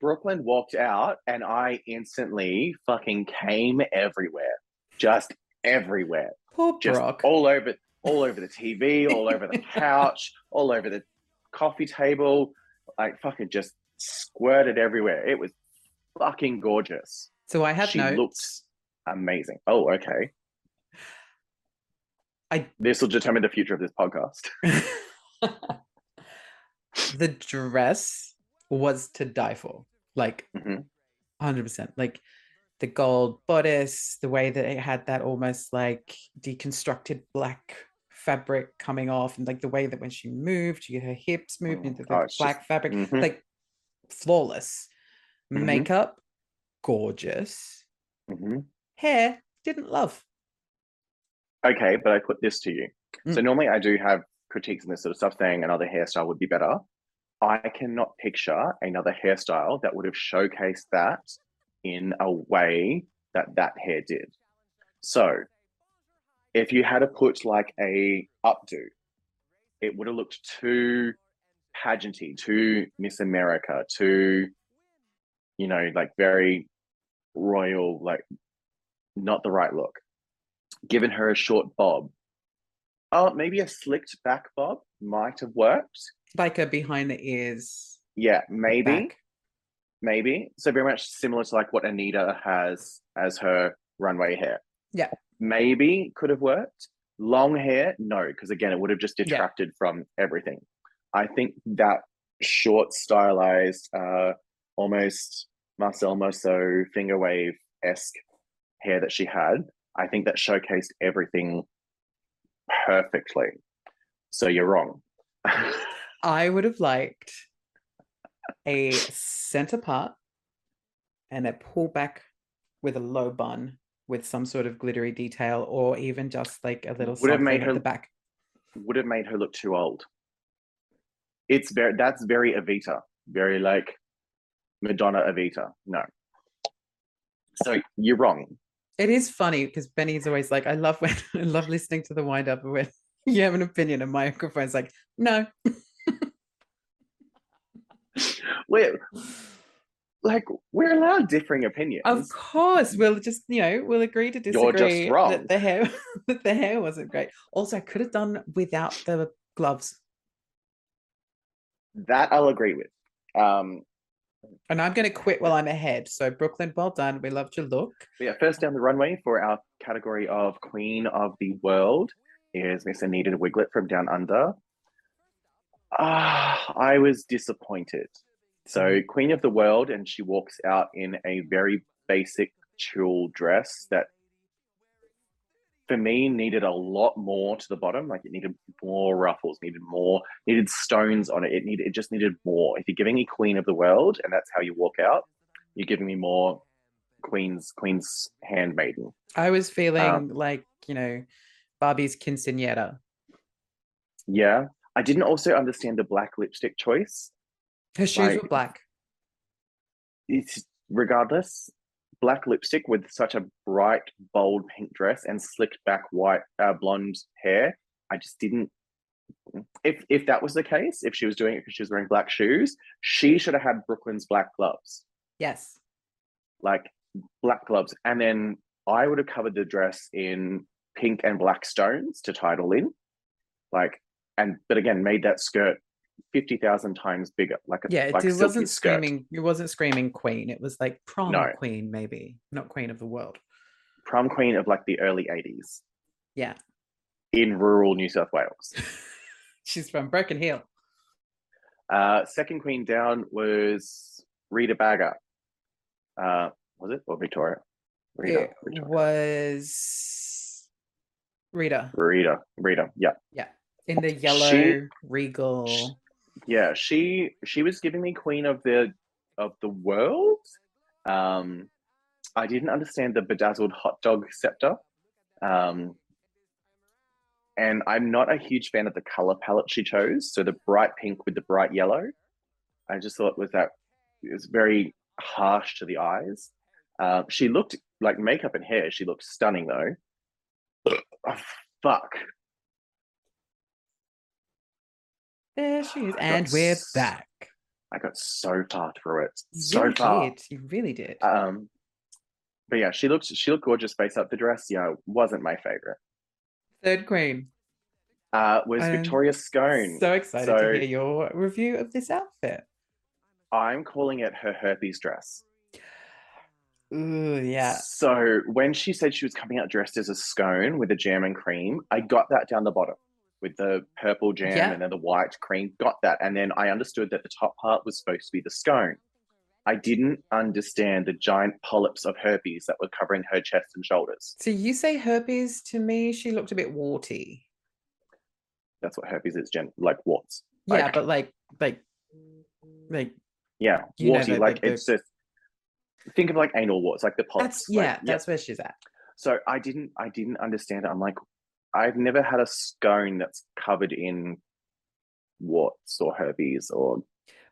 Brooklyn walked out and I instantly fucking came everywhere. Just everywhere. Poor Just Brock. all over all over the TV, all over the couch, all over the coffee table, like fucking just squirted everywhere. It was fucking gorgeous. So I have she notes. looked amazing. Oh, okay. I This will determine the future of this podcast. the dress was to die for. Like Mhm. 100%. Like the gold bodice, the way that it had that almost like deconstructed black fabric coming off, and like the way that when she moved, she her hips moved Mm. into the Oh, black just- fabric, Mhm. like flawless. Mhm. Makeup, gorgeous. Mhm. Hair, didn't love. Okay, but I put this to you. So Mm. normally I do have critiques and this sort of stuff saying another hairstyle would be better. I cannot picture another hairstyle that would have showcased that in a way that that hair did. So if you had to put like a updo, it would have looked too pageanty, too Miss America, too, you know, like very royal, like not the right look. Given her a short bob, oh, maybe a slicked back bob might have worked. Like a behind the ears. Yeah, maybe, back. maybe. So very much similar to like what Anita has as her runway hair. Yeah. Maybe could have worked. Long hair, no, because again, it would have just Yeah. detracted from everything. I think that short, stylized, uh, almost Marcel Mosso finger wave esque hair that she had, I think that showcased everything perfectly. So you're wrong. I would have liked a center part and a pull back with a low bun with some sort of glittery detail or even just like a little Would have made her- the back. Would have made her look too old. It's very that's very Evita, very like Madonna Evita. No. So you're wrong. It is funny because Benny's always like, I love when I love listening to the wind up when you have an opinion and my microphone's like, no. We're like we're allowed differing opinions. Of course, we'll just you know we'll agree to You're just disagree wrong. that the hair that the hair wasn't great. Also, I could have done without the gloves, That I'll agree with. Um, and I'm going to quit while I'm ahead. So Brooklyn, well done. We loved your look. but yeah, first down the runway for our category of Queen of the World is Miss Anita Wigl'it from Down Under. Ah, I was disappointed. So Queen of the World, and she walks out in a very basic tulle dress that for me needed a lot more to the bottom. Like it needed more ruffles, needed more, needed stones on it. It needed it just needed more. If you're giving me Queen of the World and that's how you walk out, you're giving me more Queen's Queen's handmaiden. I was feeling Um, like you know Barbie's quinceanera. Yeah. I didn't also understand the black lipstick choice. Her shoes like- were black. It's regardless, black lipstick with such a bright, bold pink dress and slicked back white uh, blonde hair. I just didn't. If if that was the case, if she was doing it because she was wearing black shoes, she should have had Brooklyn's black gloves, Yes. like black gloves, and then I would have covered the dress in pink and black stones to tie it all in, like, and but again made that skirt fifty thousand times bigger, like a Yeah, it, like it wasn't screaming. It wasn't screaming queen. It was like prom No. queen, maybe not queen of the world. prom queen of like the early eighties Yeah, in rural New South Wales. she's from Broken Hill. Uh, second queen down was Rita Baga. Uh, was it or Victoria? Rita. It Victoria. was Rita Rita. Rita. Yeah. Yeah. In the yellow regal. Yeah. She she was giving me queen of the of the world. Um, I didn't understand the bedazzled hot dog scepter. Um, and I'm not a huge fan of the color palette she chose. So the bright pink with the bright yellow, I just thought was that it was very harsh to the eyes. Uh, she looked like makeup and hair. She looked stunning though. Oh, fuck. There she is, I and we're back. I got so far through it. So really far. did. You really did. Um, but yeah, she looked she looked gorgeous face up. The dress, yeah, wasn't my favorite. Third queen. Uh, was I'm Victoria Scone. So excited to hear your review of this outfit. I'm calling it her herpes dress. Ooh, yeah. So when she said she was coming out dressed as a scone with a jam and cream, I got that down the bottom with the purple jam Yeah. and then the white cream. Got that, and then I understood that the top part was supposed to be the scone. I didn't understand the giant polyps of herpes that were covering her chest and shoulders. So you say herpes to me, she looked a bit warty. That's what herpes is, Jen, like warts. Yeah, Like- but like like like Yeah, know, warty. the- like like the- it's just think of like anal warts, like the polyps. that's like, yeah, that's where she's at. So I didn't I didn't understand it. I'm like, I've never had a scone that's covered in warts or herpes or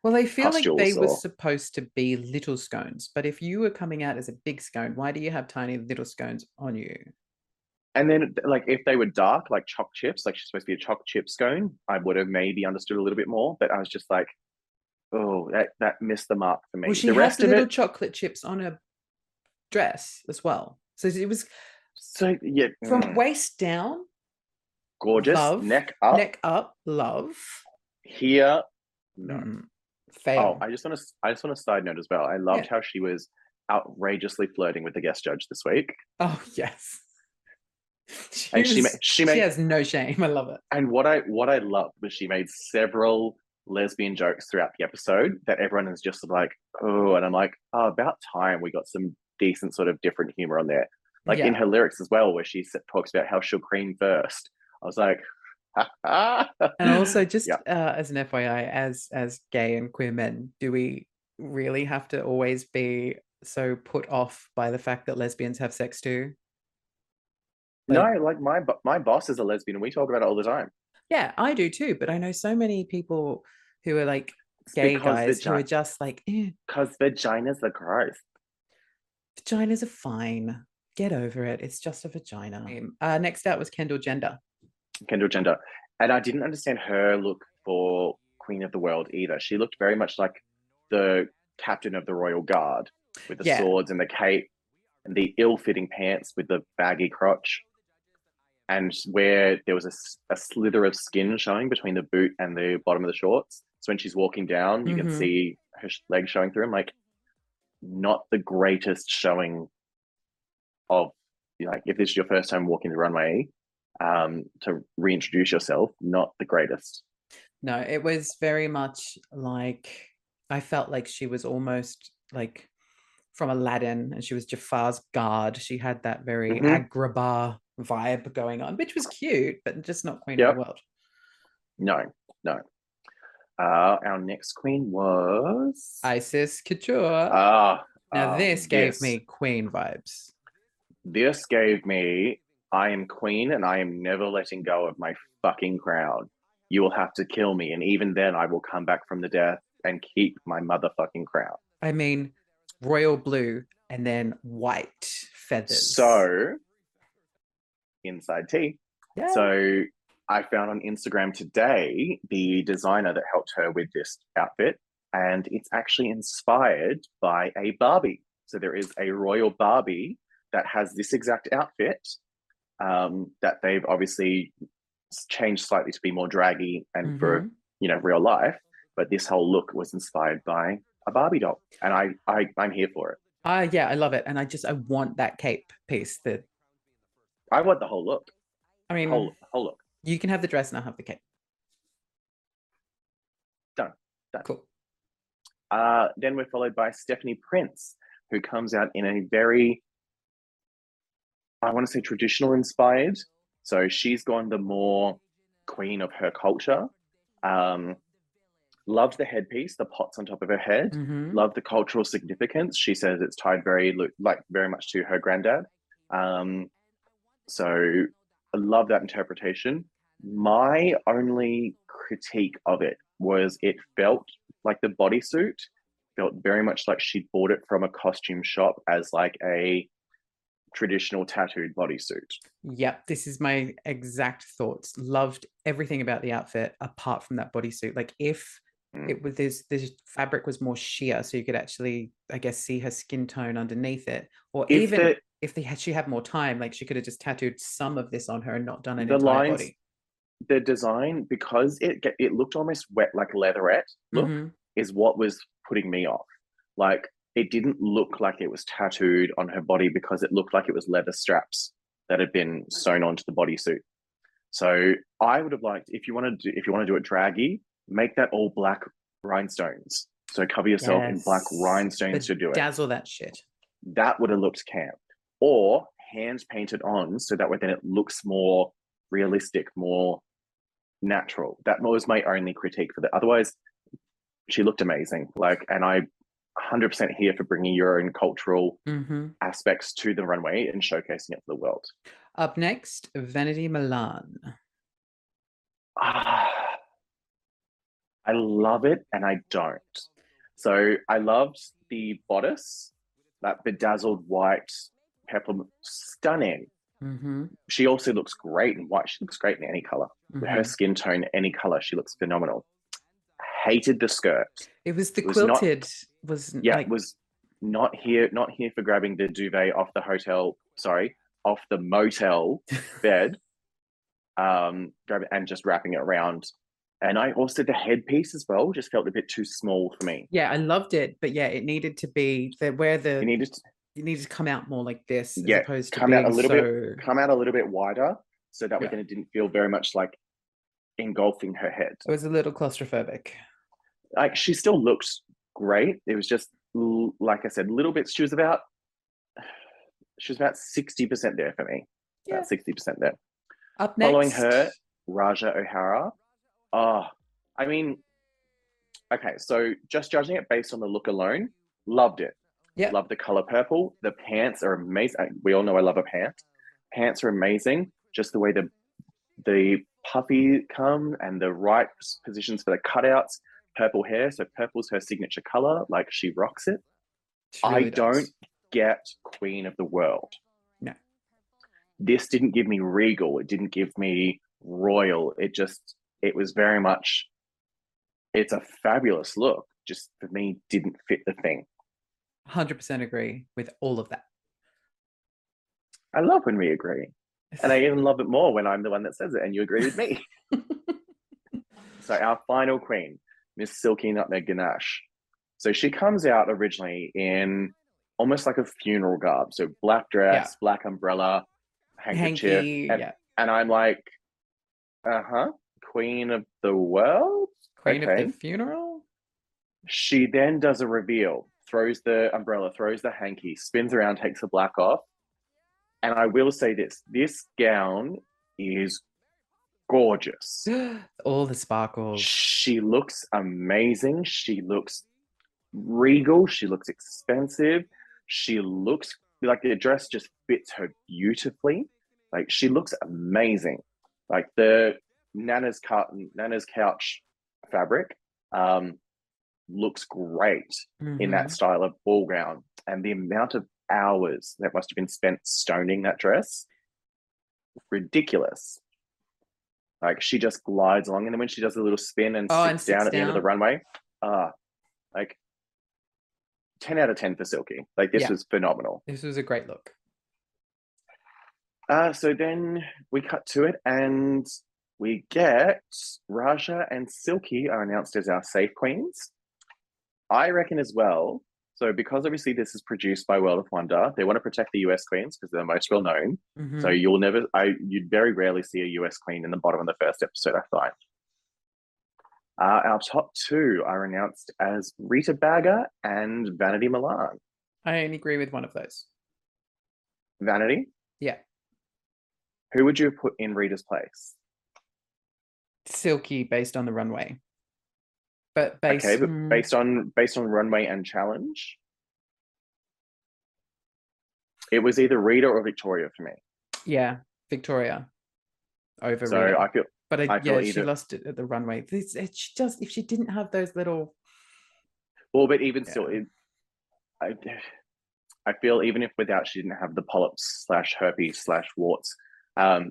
Well, I feel like they pustules were supposed to be little scones, but if you were coming out as a big scone, why do you have tiny little scones on you? and then like if they were dark, like choc chips, like she's supposed to be a choc chip scone, I would have maybe understood a little bit more. But I was just like, oh, that that missed the mark for me. Well, she the rest the of little it, chocolate chips on her dress as well. So it was so yeah, from mm, waist down, gorgeous, love, neck up, neck up, love. here. No. Mm, Oh. I just want to. I just want to side note as well. I loved how she was outrageously flirting with the guest judge this week, Oh yes. She, and she ma- she made has no shame. I love it. And what I what I loved was she made several lesbian jokes throughout the episode that everyone is just like, oh, and I'm like, oh, about time we got some decent sort of different humor on there. Like in her lyrics as well, where she talks about how she'll cream first. I was like, And also, just Yeah. uh, as an FYI, as as gay and queer men, do we really have to always be so put off by the fact that lesbians have sex too? no, Like- like my my boss is a lesbian, and we talk about it all the time. Yeah, I do too. But I know so many people who are like gay because guys who are just like, eh, Because vaginas are gross. vaginas are fine. Get over it. It's just a vagina. Uh, next out was Kendall Gender. Kendall Jenner. And I didn't understand her look for Queen of the World either. She looked very much like the captain of the Royal Guard with the Yeah. swords and the cape and the ill fitting pants with the baggy crotch. And where there was a slither of skin showing between the boot and the bottom of the shorts. So when she's walking down, you Mhm. can see her sh- legs showing through. I'm like, not the greatest showing of, like, if this is your first time walking the runway, um, to reintroduce yourself, not the greatest. No, it was very much like I felt like she was almost like from Aladdin and she was Jafar's guard. She had that very Mhm. Agrabah vibe going on, which was cute, but just not Queen Yep. of the World. No, no. Uh, our next queen was Icesis Couture. ah. now, ah, this gave this- me Queen vibes. This gave me. I am queen, and I am never letting go of my fucking crown. You will have to kill me, and even then, I will come back from the death and keep my motherfucking crown. I mean, royal blue and then white feathers. So, inside tea. yeah. So I found on Instagram today the designer that helped her with this outfit, and it's actually inspired by a Barbie. So there is a royal Barbie that has this exact outfit um, that they've obviously changed slightly to be more draggy and for Mhm. you know real life. But this whole look was inspired by a Barbie doll, and I, I I'm here for it. Ah, yeah, I love it. And I just I want that cape piece that I want the whole look, I mean whole whole look. you can have the dress and I'll have the cape. Done. Done. Cool. Uh, then we're followed by Stephanie Prince, who comes out in a very, I want to say traditional inspired. So she's gone the more queen of her culture. Um, loved the headpiece, the pots on top of her head. Mhm. Love the cultural significance. She says it's tied very like very much to her granddad. Um, so I love that interpretation. My only critique of it was it felt like the bodysuit felt very much like she bought it from a costume shop as like a traditional tattooed bodysuit. Yep, this is my exact thoughts. Loved everything about the outfit apart from that bodysuit. Like if Mm. it was this this fabric was more sheer, so you could actually, I guess, see her skin tone underneath it. Or If even the if they had she had more time, like she could have just tattooed some of this on her and not done an The entire lines body. the design because it it looked almost wet like leatherette look Mhm. is what was putting me off. Like it didn't look like it was tattooed on her body because it looked like it was leather straps that had been sewn onto the bodysuit. So I would have liked if you want to do if you want to do it draggy, make that all black rhinestones. So cover yourself in black Yes, rhinestones to do it. Dazzle that shit. That would have looked camp. Or hand painted on so that way then it looks more realistic, more natural. That was my only critique for that. Otherwise, she looked amazing. Like, and I 100% here for bringing your own cultural hmm aspects to the runway and showcasing it for the world. Up next, Vanity Milan. Ah, I love it and I don't. So I loved the bodice, that bedazzled white peplum, stunning. hmm She also looks great in white. She looks great in any color. With her skin tone, any color, she looks phenomenal. Hated the skirt. It was the it was not- quilted was Yeah, like was not here, not here for grabbing the duvet off the hotel. Sorry, off the motel bed, um, grab it and just wrapping it around. And I also the headpiece as well just felt a bit too small for me. yeah, I loved it, but yeah, it needed to be the where the It needed to it needed to come out more like this as Yeah, opposed to come out a little so bit, come out a little bit wider, so that way then it didn't feel very much like engulfing her head. it was a little claustrophobic. like she still looked great. It was just like I said, little bits. She was about she was about sixty percent there for me. Yeah. About sixty percent there. Up next, Following her- Ra'Jah O'Hara. Oh, I mean, okay, so just judging it based on the look alone, loved it. Yeah. Love the color purple. The pants are amazing. Uh, we all know I love a pant. Pants are amazing. Just the way the the puffy come and the right positions for the cutouts. Purple hair, so purple's her signature color. Like she rocks it. She I does. don't get Queen of the World. No. This didn't give me regal. It didn't give me royal. It just, it was very much, it's a fabulous look. Just for me, didn't fit the thing. 100% agree with all of that. I love when we agree. And I even love it more when I'm the one that says it and you agree with me. so, our final queen, Miss Silky Nutmeg Ganache. So, she comes out originally in almost like a funeral garb. So, black dress, black umbrella, handkerchief. Hanky, and, yeah. and I'm like, uh huh, queen of the world? Queen of the funeral? She then does a reveal, throws the umbrella, throws the hanky, spins around, takes the black off. And I will say this this gown is gorgeous. all the sparkles. She looks amazing. She looks regal. She looks expensive. She looks like the dress just fits her beautifully. Like she looks amazing. Like the Nana's cut Nana's couch fabric um, looks great in that Mhm. style of ball gown. And the amount of hours that must have been spent stoning that dress, ridiculous. Like she just glides along, and then when she does a little spin and Oh, sits and down sits at the end of the runway, ah, like ten out of ten for Silky. Like this Yeah. was phenomenal. This was a great look. Uh, so then we cut to it, and we get Ra'Jah and Silky are announced as our safe queens. I reckon as well. So because obviously this is produced by World of Wonder, they want to protect the US queens because they're the most well known. Mhm. So you'll never, I you'd very rarely see a US queen in the bottom of the first episode. I find. Uh, our top two are announced as Rita Baga and Vanity Milan. I only agree with one of those. Vanity, Yeah. who would you put in Rita's place? Silky based on the runway. But based, okay, but based on based on runway and challenge, it was either Rita or Victoria for me. yeah, Victoria over So Rita. I feel but I, I feel yeah, she lost it at the runway. This, it, she just if she didn't have those little well, but even still, it, I I feel even if without she didn't have the polyps slash herpes slash warts, um,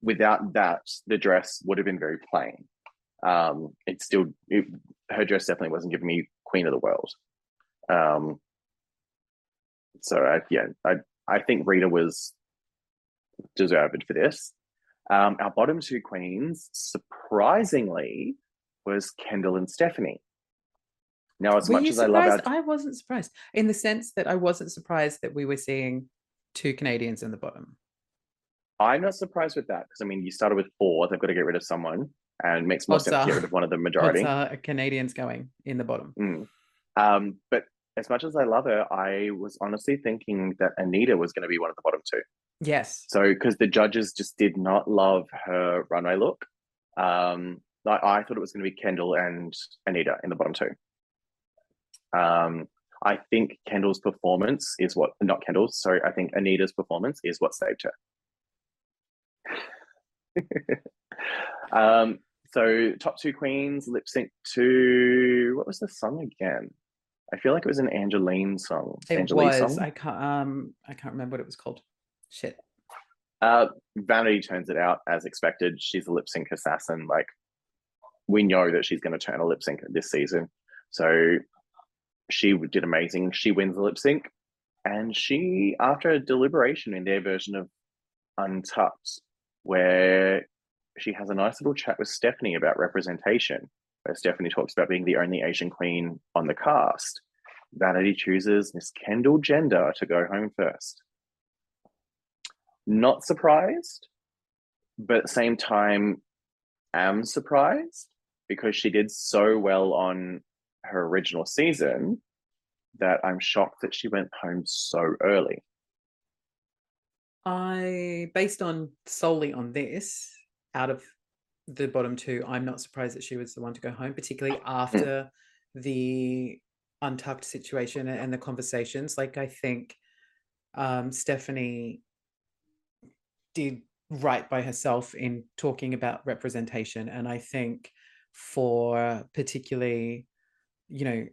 without that the dress would have been very plain. Um, it still it, her dress definitely wasn't giving me queen of the world. Um, so I, yeah, I I think Rita was deserved for this. Um, our bottom two queens, surprisingly, was Kendall and Stephanie. Now, as were much as I love our I wasn't surprised in the sense that I wasn't surprised that we were seeing two Canadians in the bottom. I'm not surprised with that because I mean, you started with four. They've got to get rid of someone, and makes more Odds sense to get rid of one of the majority. uh, Canadians going in the bottom? Mm. Um, but as much as I love her, I was honestly thinking that Anita was going to be one of the bottom two. Yes. So because the judges just did not love her runway look, um, I, I thought it was going to be Kendall and Anita in the bottom two. Um, I think Kendall's performance is what not Kendall's. Sorry, I think Anita's performance is what saved her. um, so top two queens lip sync to what was the song again? I feel like it was an Angeline song. It Angeline was. song. I can't. Um, I can't remember what it was called. Shit. Uh, Vanity turns it out as expected. She's a lip sync assassin. Like we know that she's going to turn a lip sync this season. So she did amazing. She wins the lip sync, and she, after a deliberation in their version of Untucked, where she has a nice little chat with Stephanie about representation, where Stephanie talks about being the only Asian queen on the cast. Vanity chooses Miss Kendall Gender to go home first not surprised, but at the same time, am surprised because she did so well on her original season that I'm shocked that she went home so early. I based on solely on this, out of the bottom two, I'm not surprised that she was the one to go home, particularly after the untucked situation and the conversations. Like I think um, Stephanie did right by herself in talking about representation, and I think for particularly, you know,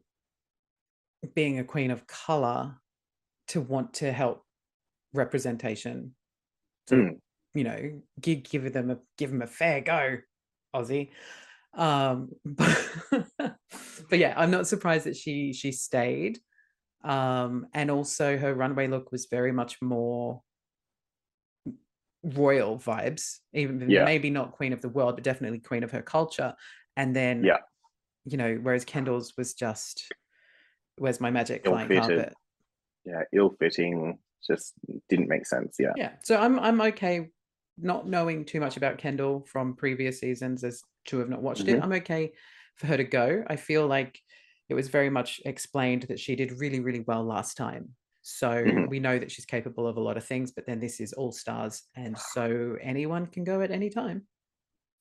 being a queen of color to want to help representation Mm. You know give, give them a give them a fair go aussie um but, but yeah i'm not surprised that she she stayed um and also her runway look was very much more royal vibes even Yeah. maybe not queen of the world but definitely queen of her culture and then Yeah. you know whereas kendall's was just where's my magic flying carpet Yeah, ill-fitting, just didn't make sense. Yeah. yeah so i'm i'm okay not knowing too much about kendall from previous seasons as to have not watched it Mhm. i'm okay for her to go i feel like it was very much explained that she did really really well last time so Mhm. we know that she's capable of a lot of things but then this is all stars and so anyone can go at any time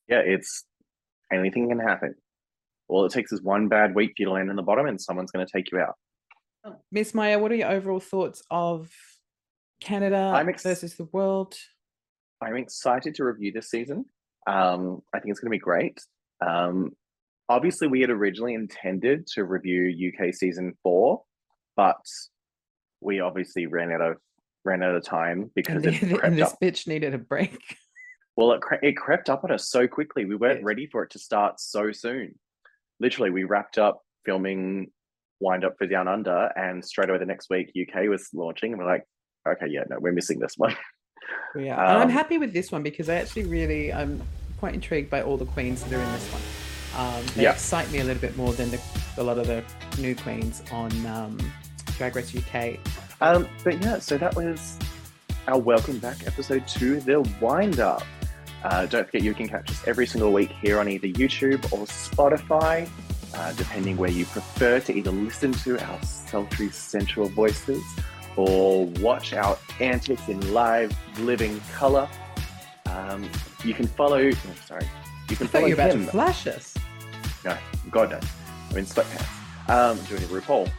Yeah, it's anything can happen. All it takes is one bad week for you to land in the bottom and someone's going to take you out. miss Mya what are your overall thoughts of canada ex- versus the world I'm excited to review this season. Um, I think it's going to be great. Um, obviously, we had originally intended to review UK season four, but we obviously ran out of ran out of time because and, it the- and this up. bitch needed a break Well, it, cre- it crept up on us so quickly. We weren't Yes. ready for it to start so soon. Literally, we wrapped up filming Wind Up for Down Under, and straight away the next week, UK was launching, and we're like, okay, yeah, no, we're missing this one. Yeah, and I'm Um, happy with this one because I actually really I'm quite intrigued by all the queens that are in this one. Um, they Yeah. excite me a little bit more than the, a lot of the new queens on um, Drag Race UK. Um, but yeah, so that was our welcome back episode to the wind up. Uh, don't forget you can catch us every single week here on either YouTube or Spotify, uh, depending where you prefer to either listen to our sultry, sensual voices or watch our antics in live, living color. Um, you can follow. Oh, sorry, you can I follow you were about him. to flash us. No, God no. I'm in sweatpants. Um, doing a RuPaul.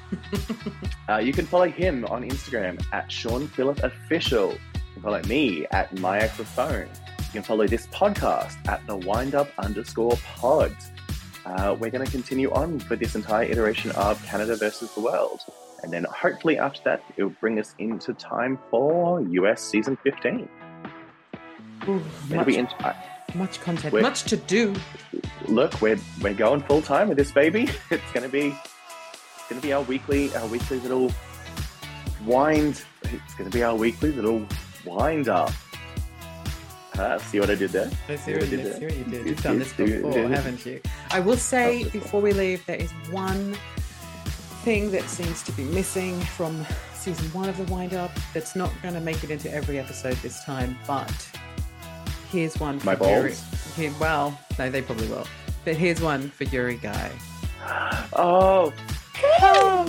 uh, you can follow him on Instagram at Shaun Phillip Official. You can follow me at Mya Crafone. You can follow this podcast at the Windup underscore Pod. Uh, we're going to continue on for this entire iteration of Canada versus the world. And then hopefully after that, it'll bring us into time for US season 15. Ooh, It'll much, be in- much content, We're- much to do. look, we're we're going full time with this baby. It's gonna be it's gonna be our weekly our weekly little wind. It's gonna be our weekly little wind up. Uh, see what I did there? I see Yeah, what you did see what you did. You've done this before, haven't you? I will say before we leave, there is one thing that seems to be missing from season one of the wind up that's not going to make it into every episode this time, but here's one for My Yuri. Here, well, no, they probably will. But here's one for Yuri Guy. Oh, Come